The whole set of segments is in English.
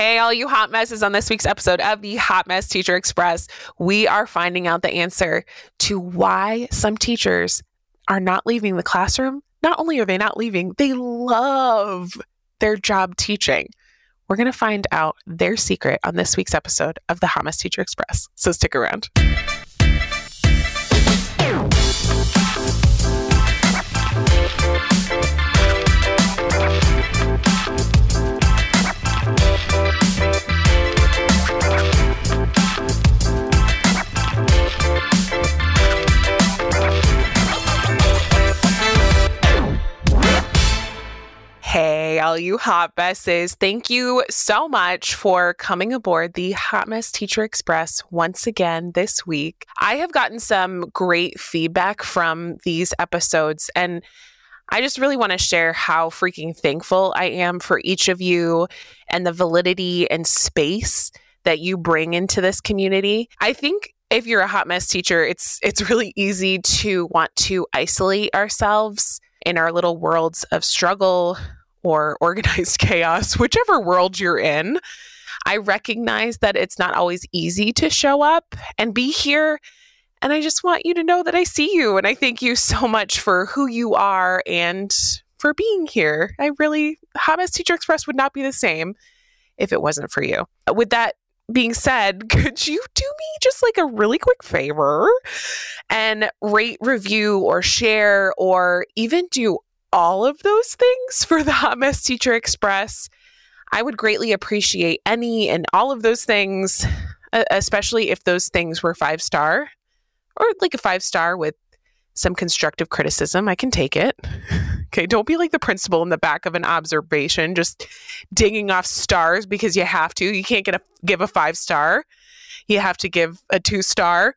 Hey, all you hot messes on this week's episode of the Hot Mess Teacher Express. We are finding out the answer to why some teachers are not leaving the classroom. Not only are they not leaving, they love their job teaching. We're going to find out their secret on this week's episode of the Hot Mess Teacher Express. So stick around. You hot messes. Thank you so much for coming aboard the Hot Mess Teacher Express once again this week. I have gotten some great feedback from these episodes, and I just really want to share how freaking thankful I am for each of you and the validity and space that you bring into this community. I think if you're a hot mess teacher, it's it's really easy to want to isolate ourselves in our little worlds of struggle, or organized chaos, whichever world you're in. I recognize that it's not always easy to show up and be here. And I just want you to know that I see you and I thank you so much for who you are and for being here. I really, Mess Teacher Express would not be the same if it wasn't for you. With that being said, could you do me just like a really quick favor and rate, review, or share, or even do all of those things for the Hot Mess Teacher Express, I would greatly appreciate any and all of those things, especially if those things were five star or like a five star with some constructive criticism. I can take it. Okay, don't be like the principal in the back of an observation, just digging off stars because you have to. You can't get a give a five star. You have to give a two star.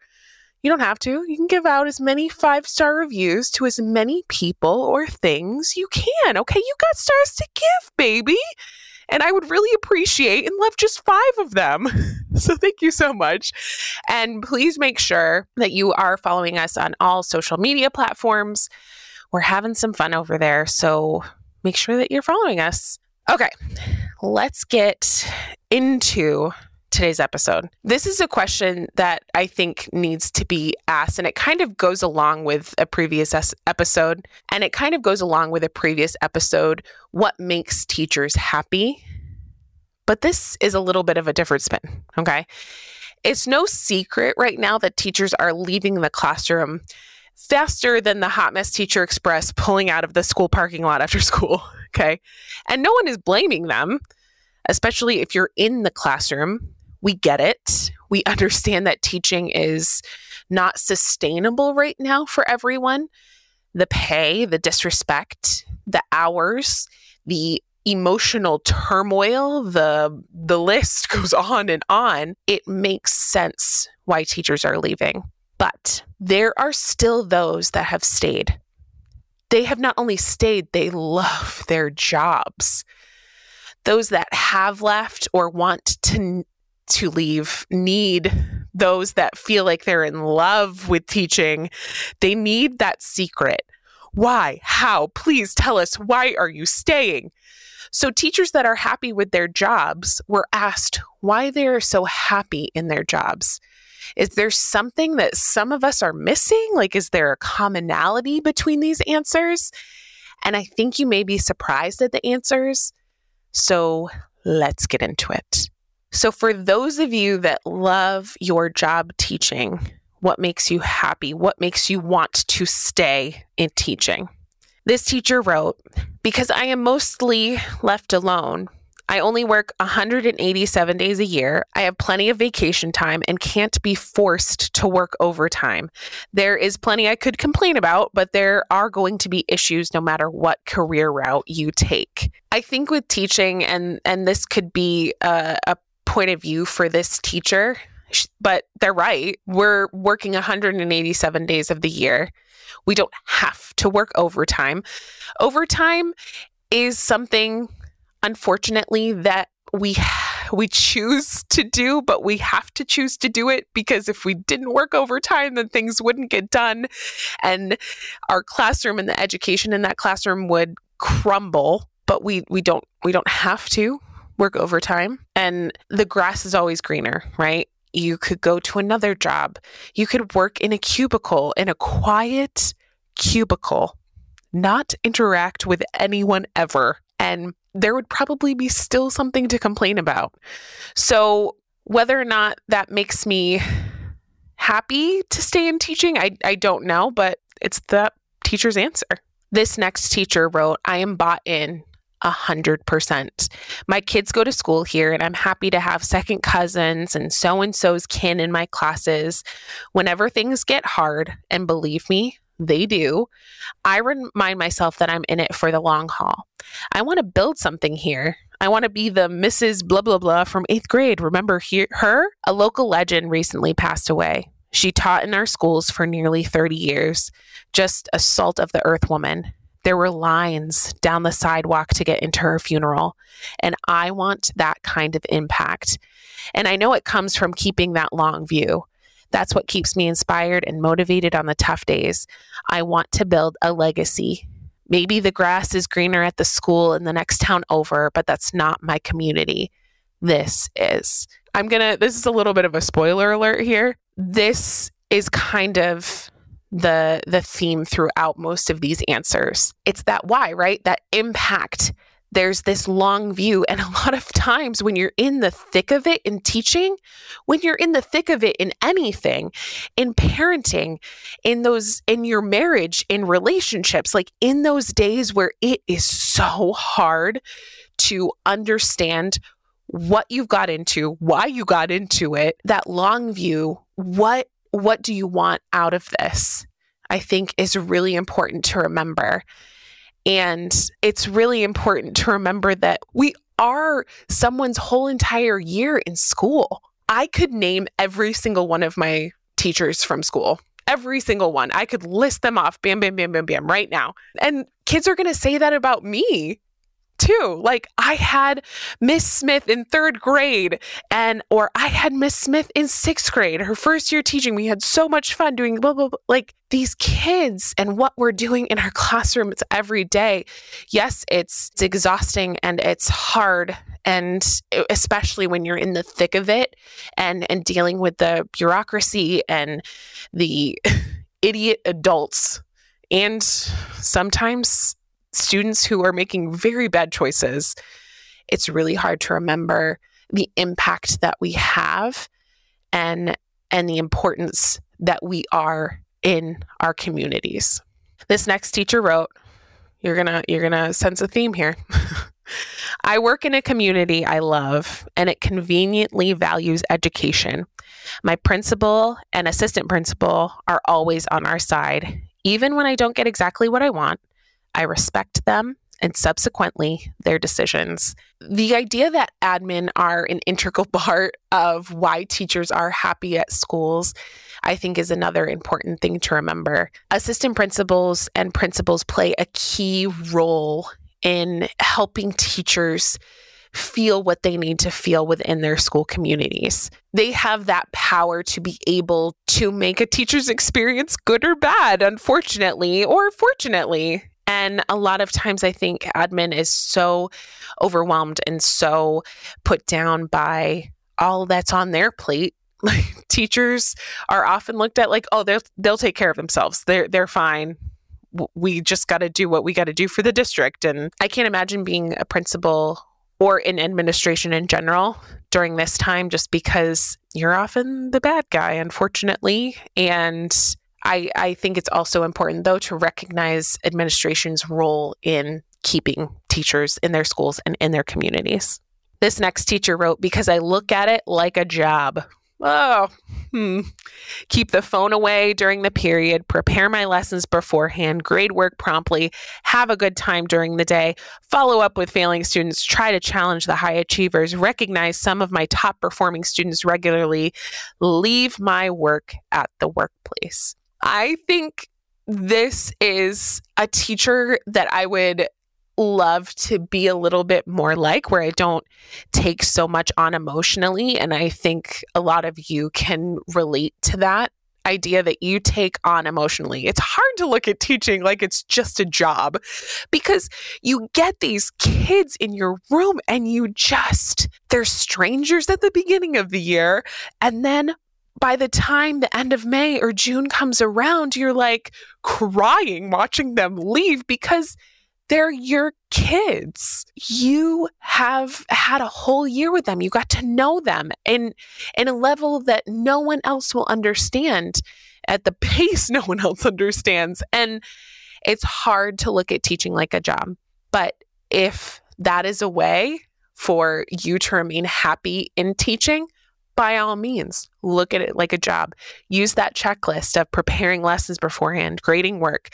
You don't have to. You can give out as many five star reviews to as many people or things you can. Okay, you got stars to give, baby. And I would really appreciate and love just five of them. so thank you so much. And please make sure that you are following us on all social media platforms. We're having some fun over there. So make sure that you're following us. Okay, let's get into today's episode. This is a question that I think needs to be asked, and it kind of goes along with a previous episode, and it kind of goes along with a previous episode what makes teachers happy? But this is a little bit of a different spin, okay? It's no secret right now that teachers are leaving the classroom faster than the hot mess teacher express pulling out of the school parking lot after school, okay? And no one is blaming them especially if you're in the classroom we get it. We understand that teaching is not sustainable right now for everyone. The pay, the disrespect, the hours, the emotional turmoil, the the list goes on and on. It makes sense why teachers are leaving. But there are still those that have stayed. They have not only stayed, they love their jobs. Those that have left or want to to leave need those that feel like they're in love with teaching. They need that secret. Why? How? Please tell us why are you staying? So teachers that are happy with their jobs were asked why they're so happy in their jobs. Is there something that some of us are missing? Like is there a commonality between these answers? And I think you may be surprised at the answers. So let's get into it. So, for those of you that love your job teaching, what makes you happy? What makes you want to stay in teaching? This teacher wrote, Because I am mostly left alone, I only work 187 days a year. I have plenty of vacation time and can't be forced to work overtime. There is plenty I could complain about, but there are going to be issues no matter what career route you take. I think with teaching, and and this could be a, a point of view for this teacher, but they're right. We're working 187 days of the year. We don't have to work overtime. Overtime is something, unfortunately, that we we choose to do, but we have to choose to do it because if we didn't work overtime, then things wouldn't get done, and our classroom and the education in that classroom would crumble. But we we don't we don't have to work overtime, and the grass is always greener, right? You could go to another job. You could work in a cubicle, in a quiet cubicle, not interact with anyone ever. And there would probably be still something to complain about. So, whether or not that makes me happy to stay in teaching, I, I don't know, but it's the teacher's answer. This next teacher wrote, I am bought in a hundred percent. My kids go to school here, and I'm happy to have second cousins and so and so's kin in my classes. Whenever things get hard, and believe me, they do, I remind myself that I'm in it for the long haul. I want to build something here. I want to be the Mrs. Blah, blah, blah from eighth grade. Remember he- her? A local legend recently passed away. She taught in our schools for nearly 30 years, just a salt of the earth woman. There were lines down the sidewalk to get into her funeral. And I want that kind of impact. And I know it comes from keeping that long view. That's what keeps me inspired and motivated on the tough days. I want to build a legacy. Maybe the grass is greener at the school in the next town over, but that's not my community. This is. I'm going to, this is a little bit of a spoiler alert here. This is kind of the the theme throughout most of these answers. It's that why, right? That impact there's this long view. And a lot of times when you're in the thick of it in teaching, when you're in the thick of it in anything, in parenting, in those, in your marriage, in relationships, like in those days where it is so hard to understand what you've got into, why you got into it, that long view, what what do you want out of this? I think is really important to remember. And it's really important to remember that we are someone's whole entire year in school. I could name every single one of my teachers from school. Every single one. I could list them off, bam, bam, bam, bam, bam, right now. And kids are going to say that about me too. Like I had Miss Smith in third grade and or I had Miss Smith in sixth grade, her first year teaching. We had so much fun doing blah, blah, blah. like these kids and what we're doing in our classrooms every day. Yes, it's, it's exhausting and it's hard. And especially when you're in the thick of it and and dealing with the bureaucracy and the idiot adults and sometimes students who are making very bad choices, it's really hard to remember the impact that we have and and the importance that we are in our communities. This next teacher wrote, you're going to you're going to sense a theme here. I work in a community I love and it conveniently values education. My principal and assistant principal are always on our side. Even when I don't get exactly what I want, I respect them and subsequently their decisions. The idea that admin are an integral part of why teachers are happy at schools, I think, is another important thing to remember. Assistant principals and principals play a key role in helping teachers feel what they need to feel within their school communities. They have that power to be able to make a teacher's experience good or bad, unfortunately, or fortunately. And a lot of times I think admin is so overwhelmed and so put down by all that's on their plate. Teachers are often looked at like, oh, they'll they'll take care of themselves. They're they're fine. We just got to do what we got to do for the district. And I can't imagine being a principal or in administration in general during this time just because you're often the bad guy, unfortunately. And I, I think it's also important, though, to recognize administration's role in keeping teachers in their schools and in their communities. This next teacher wrote, Because I look at it like a job. Oh, hmm. Keep the phone away during the period, prepare my lessons beforehand, grade work promptly, have a good time during the day, follow up with failing students, try to challenge the high achievers, recognize some of my top performing students regularly, leave my work at the workplace. I think this is a teacher that I would love to be a little bit more like, where I don't take so much on emotionally. And I think a lot of you can relate to that. idea that you take on emotionally. It's hard to look at teaching like it's just a job because you get these kids in your room and you just, they're strangers at the beginning of the year. And then by the time the end of May or June comes around, you're like crying watching them leave because they're your kids. You have had a whole year with them. You got to know them in in a level that no one else will understand at the pace no one else understands. And it's hard to look at teaching like a job. But if that is a way for you to remain happy in teaching, by all means, look at it like a job. Use that checklist of preparing lessons beforehand, grading work.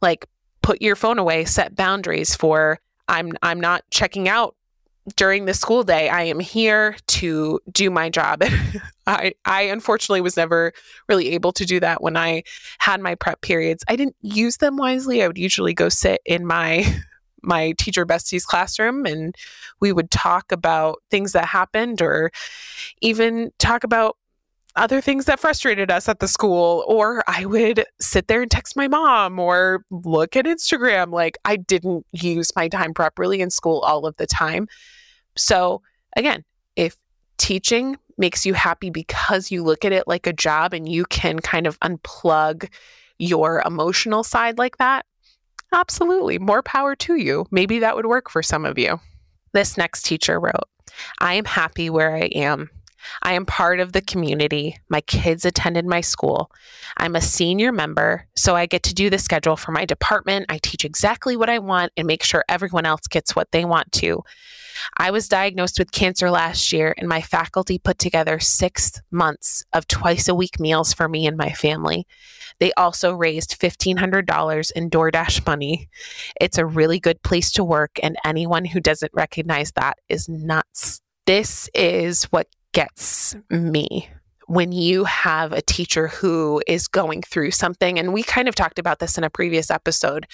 Like put your phone away, set boundaries for I'm I'm not checking out during the school day. I am here to do my job. I I unfortunately was never really able to do that when I had my prep periods. I didn't use them wisely. I would usually go sit in my my teacher besties classroom and we would talk about things that happened or even talk about other things that frustrated us at the school or I would sit there and text my mom or look at Instagram like I didn't use my time properly in school all of the time. So again, if teaching makes you happy because you look at it like a job and you can kind of unplug your emotional side like that, absolutely, more power to you. Maybe that would work for some of you. This next teacher wrote, I am happy where I am. I am part of the community. My kids attended my school. I'm a senior member, so I get to do the schedule for my department. I teach exactly what I want and make sure everyone else gets what they want to. I was diagnosed with cancer last year, and my faculty put together six months of twice a week meals for me and my family. They also raised $1,500 in DoorDash money. It's a really good place to work, and anyone who doesn't recognize that is nuts. This is what gets me when you have a teacher who is going through something. And we kind of talked about this in a previous episode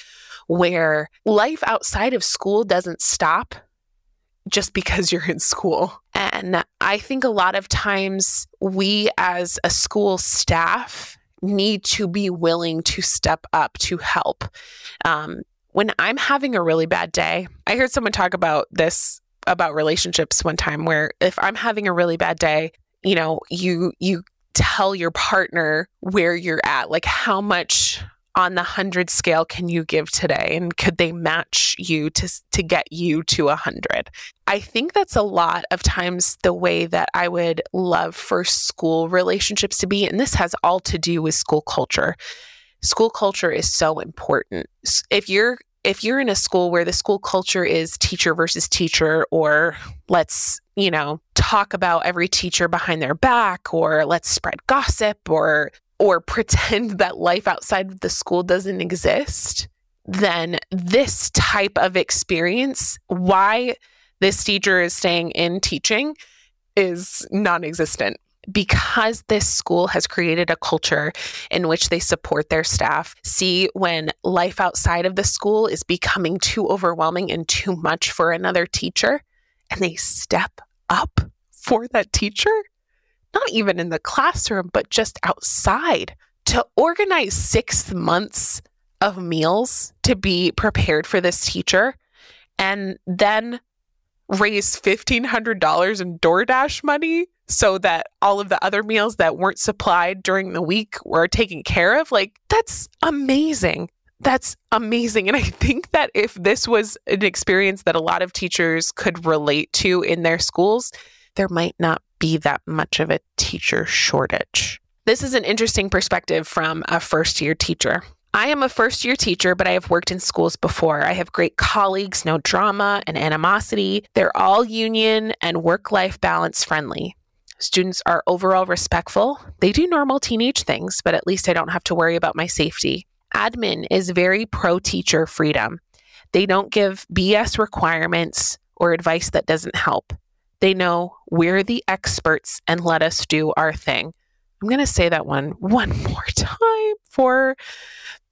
where life outside of school doesn't stop just because you're in school. And I think a lot of times we as a school staff need to be willing to step up to help. Um, when I'm having a really bad day, I heard someone talk about this about relationships one time where if I'm having a really bad day, you know, you you tell your partner where you're at, like how much on the 100 scale can you give today? And could they match you to to get you to a 100 i think that's a lot of times the way that i would love for school relationships to be and this has all to do with school culture. School culture is so important. If you're if you're in a school where the school culture is teacher versus teacher, or let's, you know, talk about every teacher behind their back, or let's spread gossip, or or pretend that life outside of the school doesn't exist, then this type of experience, why this teacher is staying in teaching, is non existent because this school has created a culture in which they support their staff, see when life outside of the school is becoming too overwhelming and too much for another teacher, and they step up for that teacher, not even in the classroom, but just outside to organize six months of meals to be prepared for this teacher and then raise $1,500 in DoorDash money so that all of the other meals that weren't supplied during the week were taken care of. Like, that's amazing. That's amazing. And I think that if this was an experience that a lot of teachers could relate to in their schools, there might not be that much of a teacher shortage. This is an interesting perspective from a first year teacher. I am a first year teacher, but I have worked in schools before. I have great colleagues, no drama and animosity. They're all union and work life balance friendly. Students are overall respectful. They do normal teenage things, but at least I don't have to worry about my safety. Admin is very pro teacher freedom. They don't give BS requirements or advice that doesn't help. They know we're the experts and let us do our thing. I'm going to say that one one more time for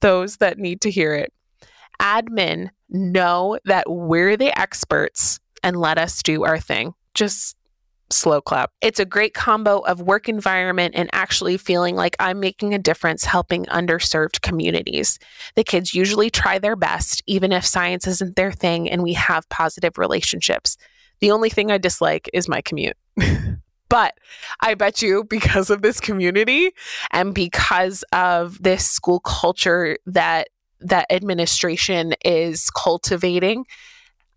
those that need to hear it. Admin know that we're the experts and let us do our thing. Just slow clap. It's a great combo of work environment and actually feeling like I'm making a difference helping underserved communities. The kids usually try their best, even if science isn't their thing, and we have positive relationships. The only thing I dislike is my commute. but I bet you because of this community and because of this school culture that that administration is cultivating,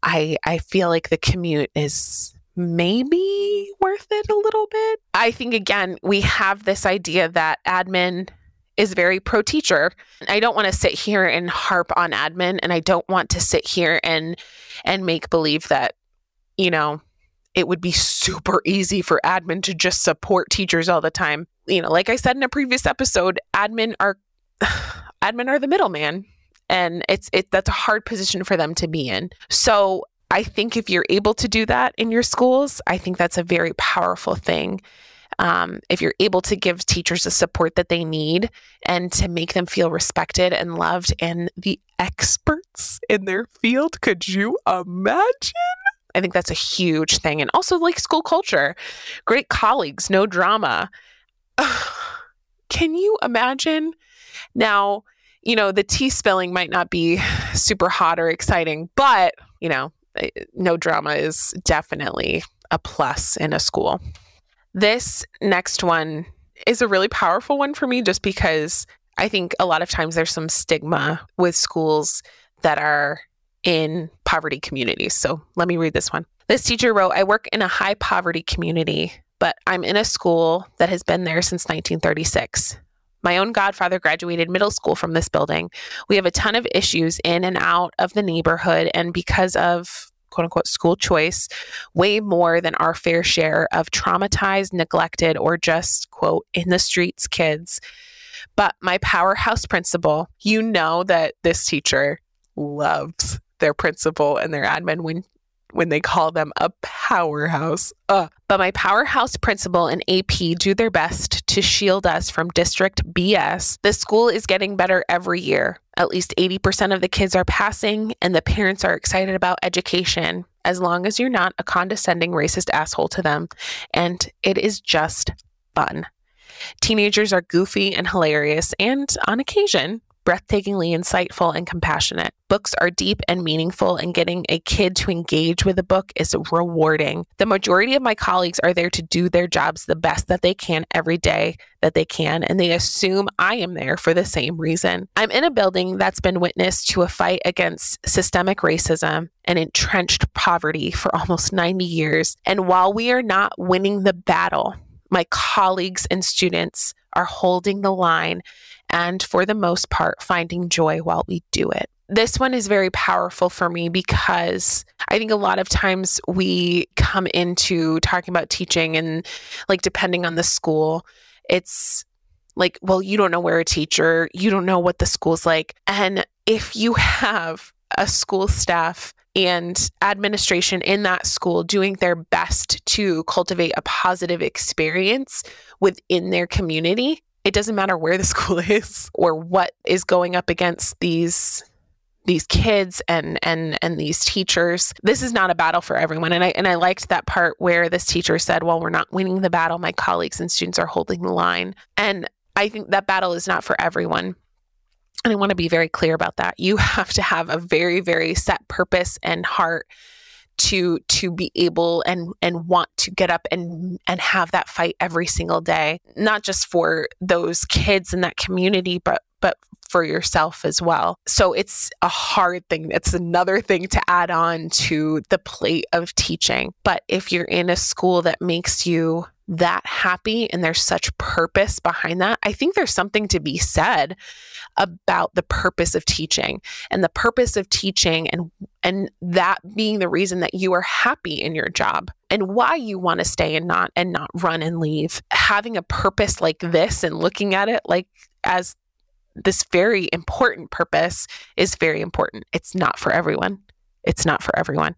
I I feel like the commute is maybe worth it a little bit. I think, again, we have this idea that admin is very pro teacher. I don't want to sit here and harp on admin and I don't want to sit here and and make believe that you know it would be super easy for admin to just support teachers all the time. You know, like I said in a previous episode, admin are admin are the middleman and it's it that's a hard position for them to be in. So I think if you're able to do that in your schools, I think that's a very powerful thing. Um, if you're able to give teachers the support that they need and to make them feel respected and loved and the experts in their field, could you imagine? I think that's a huge thing. And also, like school culture, great colleagues, no drama. Can you imagine? Now, you know, the tea spilling might not be super hot or exciting, but, you know, Eh, no drama is definitely a plus in a school. This next one is a really powerful one for me just because I think a lot of times there's some stigma with schools that are in poverty communities. So let me read this one. This teacher wrote I work in a high poverty community, but I'm in a school that has been there since 1936. My own godfather graduated middle school from this building. We have a ton of issues in and out of the neighborhood, and because of quote unquote school choice, way more than our fair share of traumatized, neglected, or just quote in the streets kids. But my powerhouse principal, you know that this teacher loves their principal and their admin when when they call them a powerhouse. Ugh. But my powerhouse principal and AP do their best to shield us from district BS. The school is getting better every year. At least 80% of the kids are passing, and the parents are excited about education as long as you're not a condescending racist asshole to them. And it is just fun. Teenagers are goofy and hilarious, and on occasion, breathtakingly insightful and compassionate. Books are deep and meaningful, and getting a kid to engage with a book is rewarding. The majority of my colleagues are there to do their jobs the best that they can every day that they can, and they assume I am there for the same reason. I'm in a building that's been witness to a fight against systemic racism and entrenched poverty for almost 90 years. And while we are not winning the battle, my colleagues and students are holding the line and, for the most part, finding joy while we do it. This one is very powerful for me because I think a lot of times we come into talking about teaching and, like, depending on the school, it's like, well, you don't know where a teacher, you don't know what the school's like. And if you have a school staff and administration in that school doing their best to cultivate a positive experience within their community. It doesn't matter where the school is or what is going up against these these kids and and and these teachers. This is not a battle for everyone. And I and I liked that part where this teacher said, "Well, we're not winning the battle. My colleagues and students are holding the line." And I think that battle is not for everyone. And I want to be very clear about that. You have to have a very, very set purpose and heart to to be able and and want to get up and and have that fight every single day. Not just for those kids in that community but but for yourself as well. So it's a hard thing. It's another thing to add on to the plate of teaching. But if you're in a school that makes you that happy and there's such purpose behind that, I think there's something to be said about the purpose of teaching and the purpose of teaching and and that being the reason that you are happy in your job and why you want to stay and not and not run and leave. Having a purpose like this and looking at it like as this very important purpose is very important. It's not for everyone. It's not for everyone.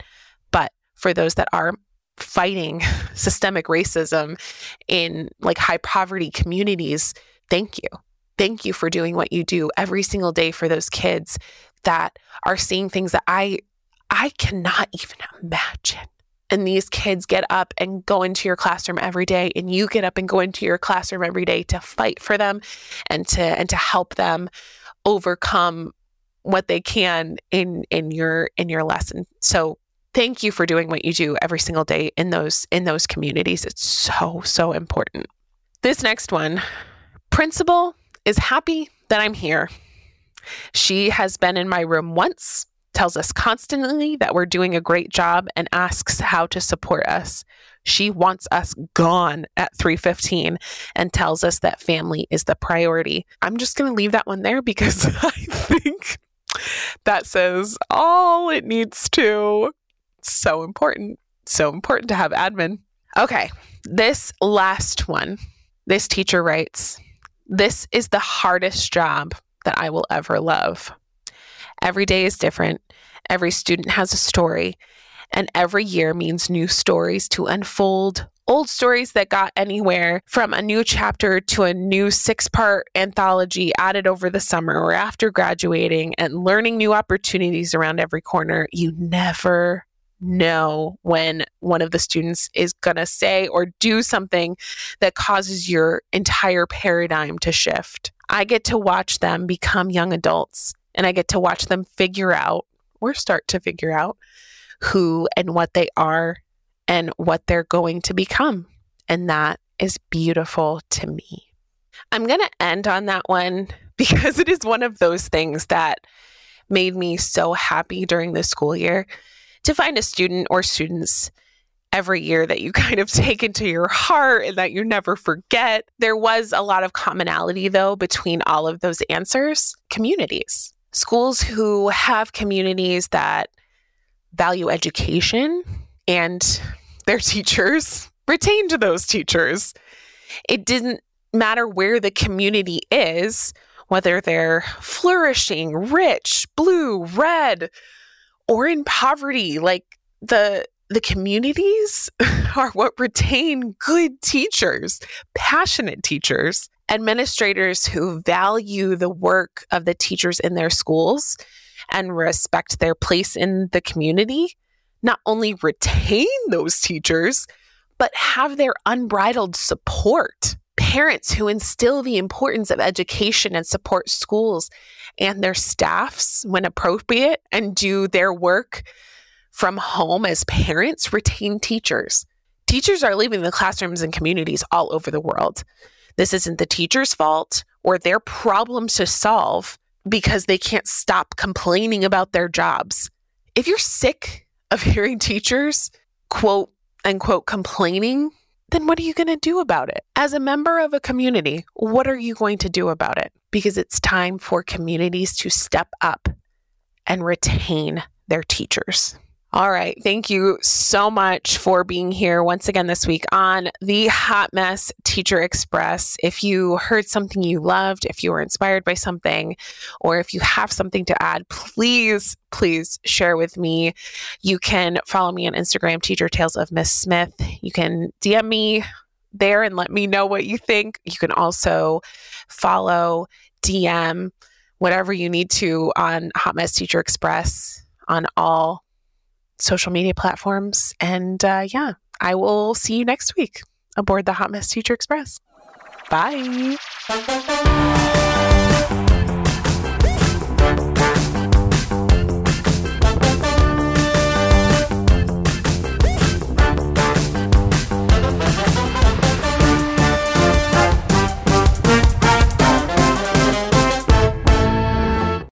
But for those that are fighting systemic racism in like high poverty communities, thank you. Thank you for doing what you do every single day for those kids that are seeing things that I I cannot even imagine. and these kids get up and go into your classroom every day and you get up and go into your classroom every day to fight for them and to and to help them overcome what they can in in your in your lesson so thank you for doing what you do every single day in those in those communities it's so so important this next one principal is happy that i'm here she has been in my room once tells us constantly that we're doing a great job and asks how to support us. She wants us gone at 3:15 and tells us that family is the priority. I'm just going to leave that one there because I think that says all it needs to. So important. So important to have admin. Okay, this last one. This teacher writes, "This is the hardest job that I will ever love." Every day is different. Every student has a story. And every year means new stories to unfold, old stories that got anywhere from a new chapter to a new six part anthology added over the summer or after graduating and learning new opportunities around every corner. You never know when one of the students is going to say or do something that causes your entire paradigm to shift. I get to watch them become young adults and I get to watch them figure out or start to figure out who and what they are and what they're going to become. And that is beautiful to me. I'm going to end on that one because it is one of those things that made me so happy during the school year to find a student or students every year that you kind of take into your heart and that you never forget. There was a lot of commonality, though, between all of those answers communities schools who have communities that value education and their teachers retained those teachers. It didn't matter where the community is, whether they're flourishing, rich, blue, red, or in poverty, like the the communities are what retain good teachers, passionate teachers administrators who value the work of the teachers in their schools and respect their place in the community not only retain those teachers, but have their unbridled support. Parents who instill the importance of education and support schools and their staffs when appropriate and do their work from home as parents retain teachers. Teachers are leaving the classrooms and communities all over the world. This isn't the teacher's fault or their problem to solve because they can't stop complaining about their jobs. If you're sick of hearing teachers, quote unquote, complaining, then what are you going to do about it? As a member of a community, what are you going to do about it? Because it's time for communities to step up and retain their teachers. All right. Thank you so much for being here once again this week on the Hot Mess Teacher Express. If you heard something you loved, if you were inspired by something, or if you have something to add, please, please share with me. You can follow me on Instagram, Teacher Tales of Miss Smith. You can DM me there and let me know what you think. You can also follow, DM, whatever you need to on Hot Mess Teacher Express on all social media platforms. And uh, yeah, I will see you next week aboard the Hot Mess Teacher Express. Bye.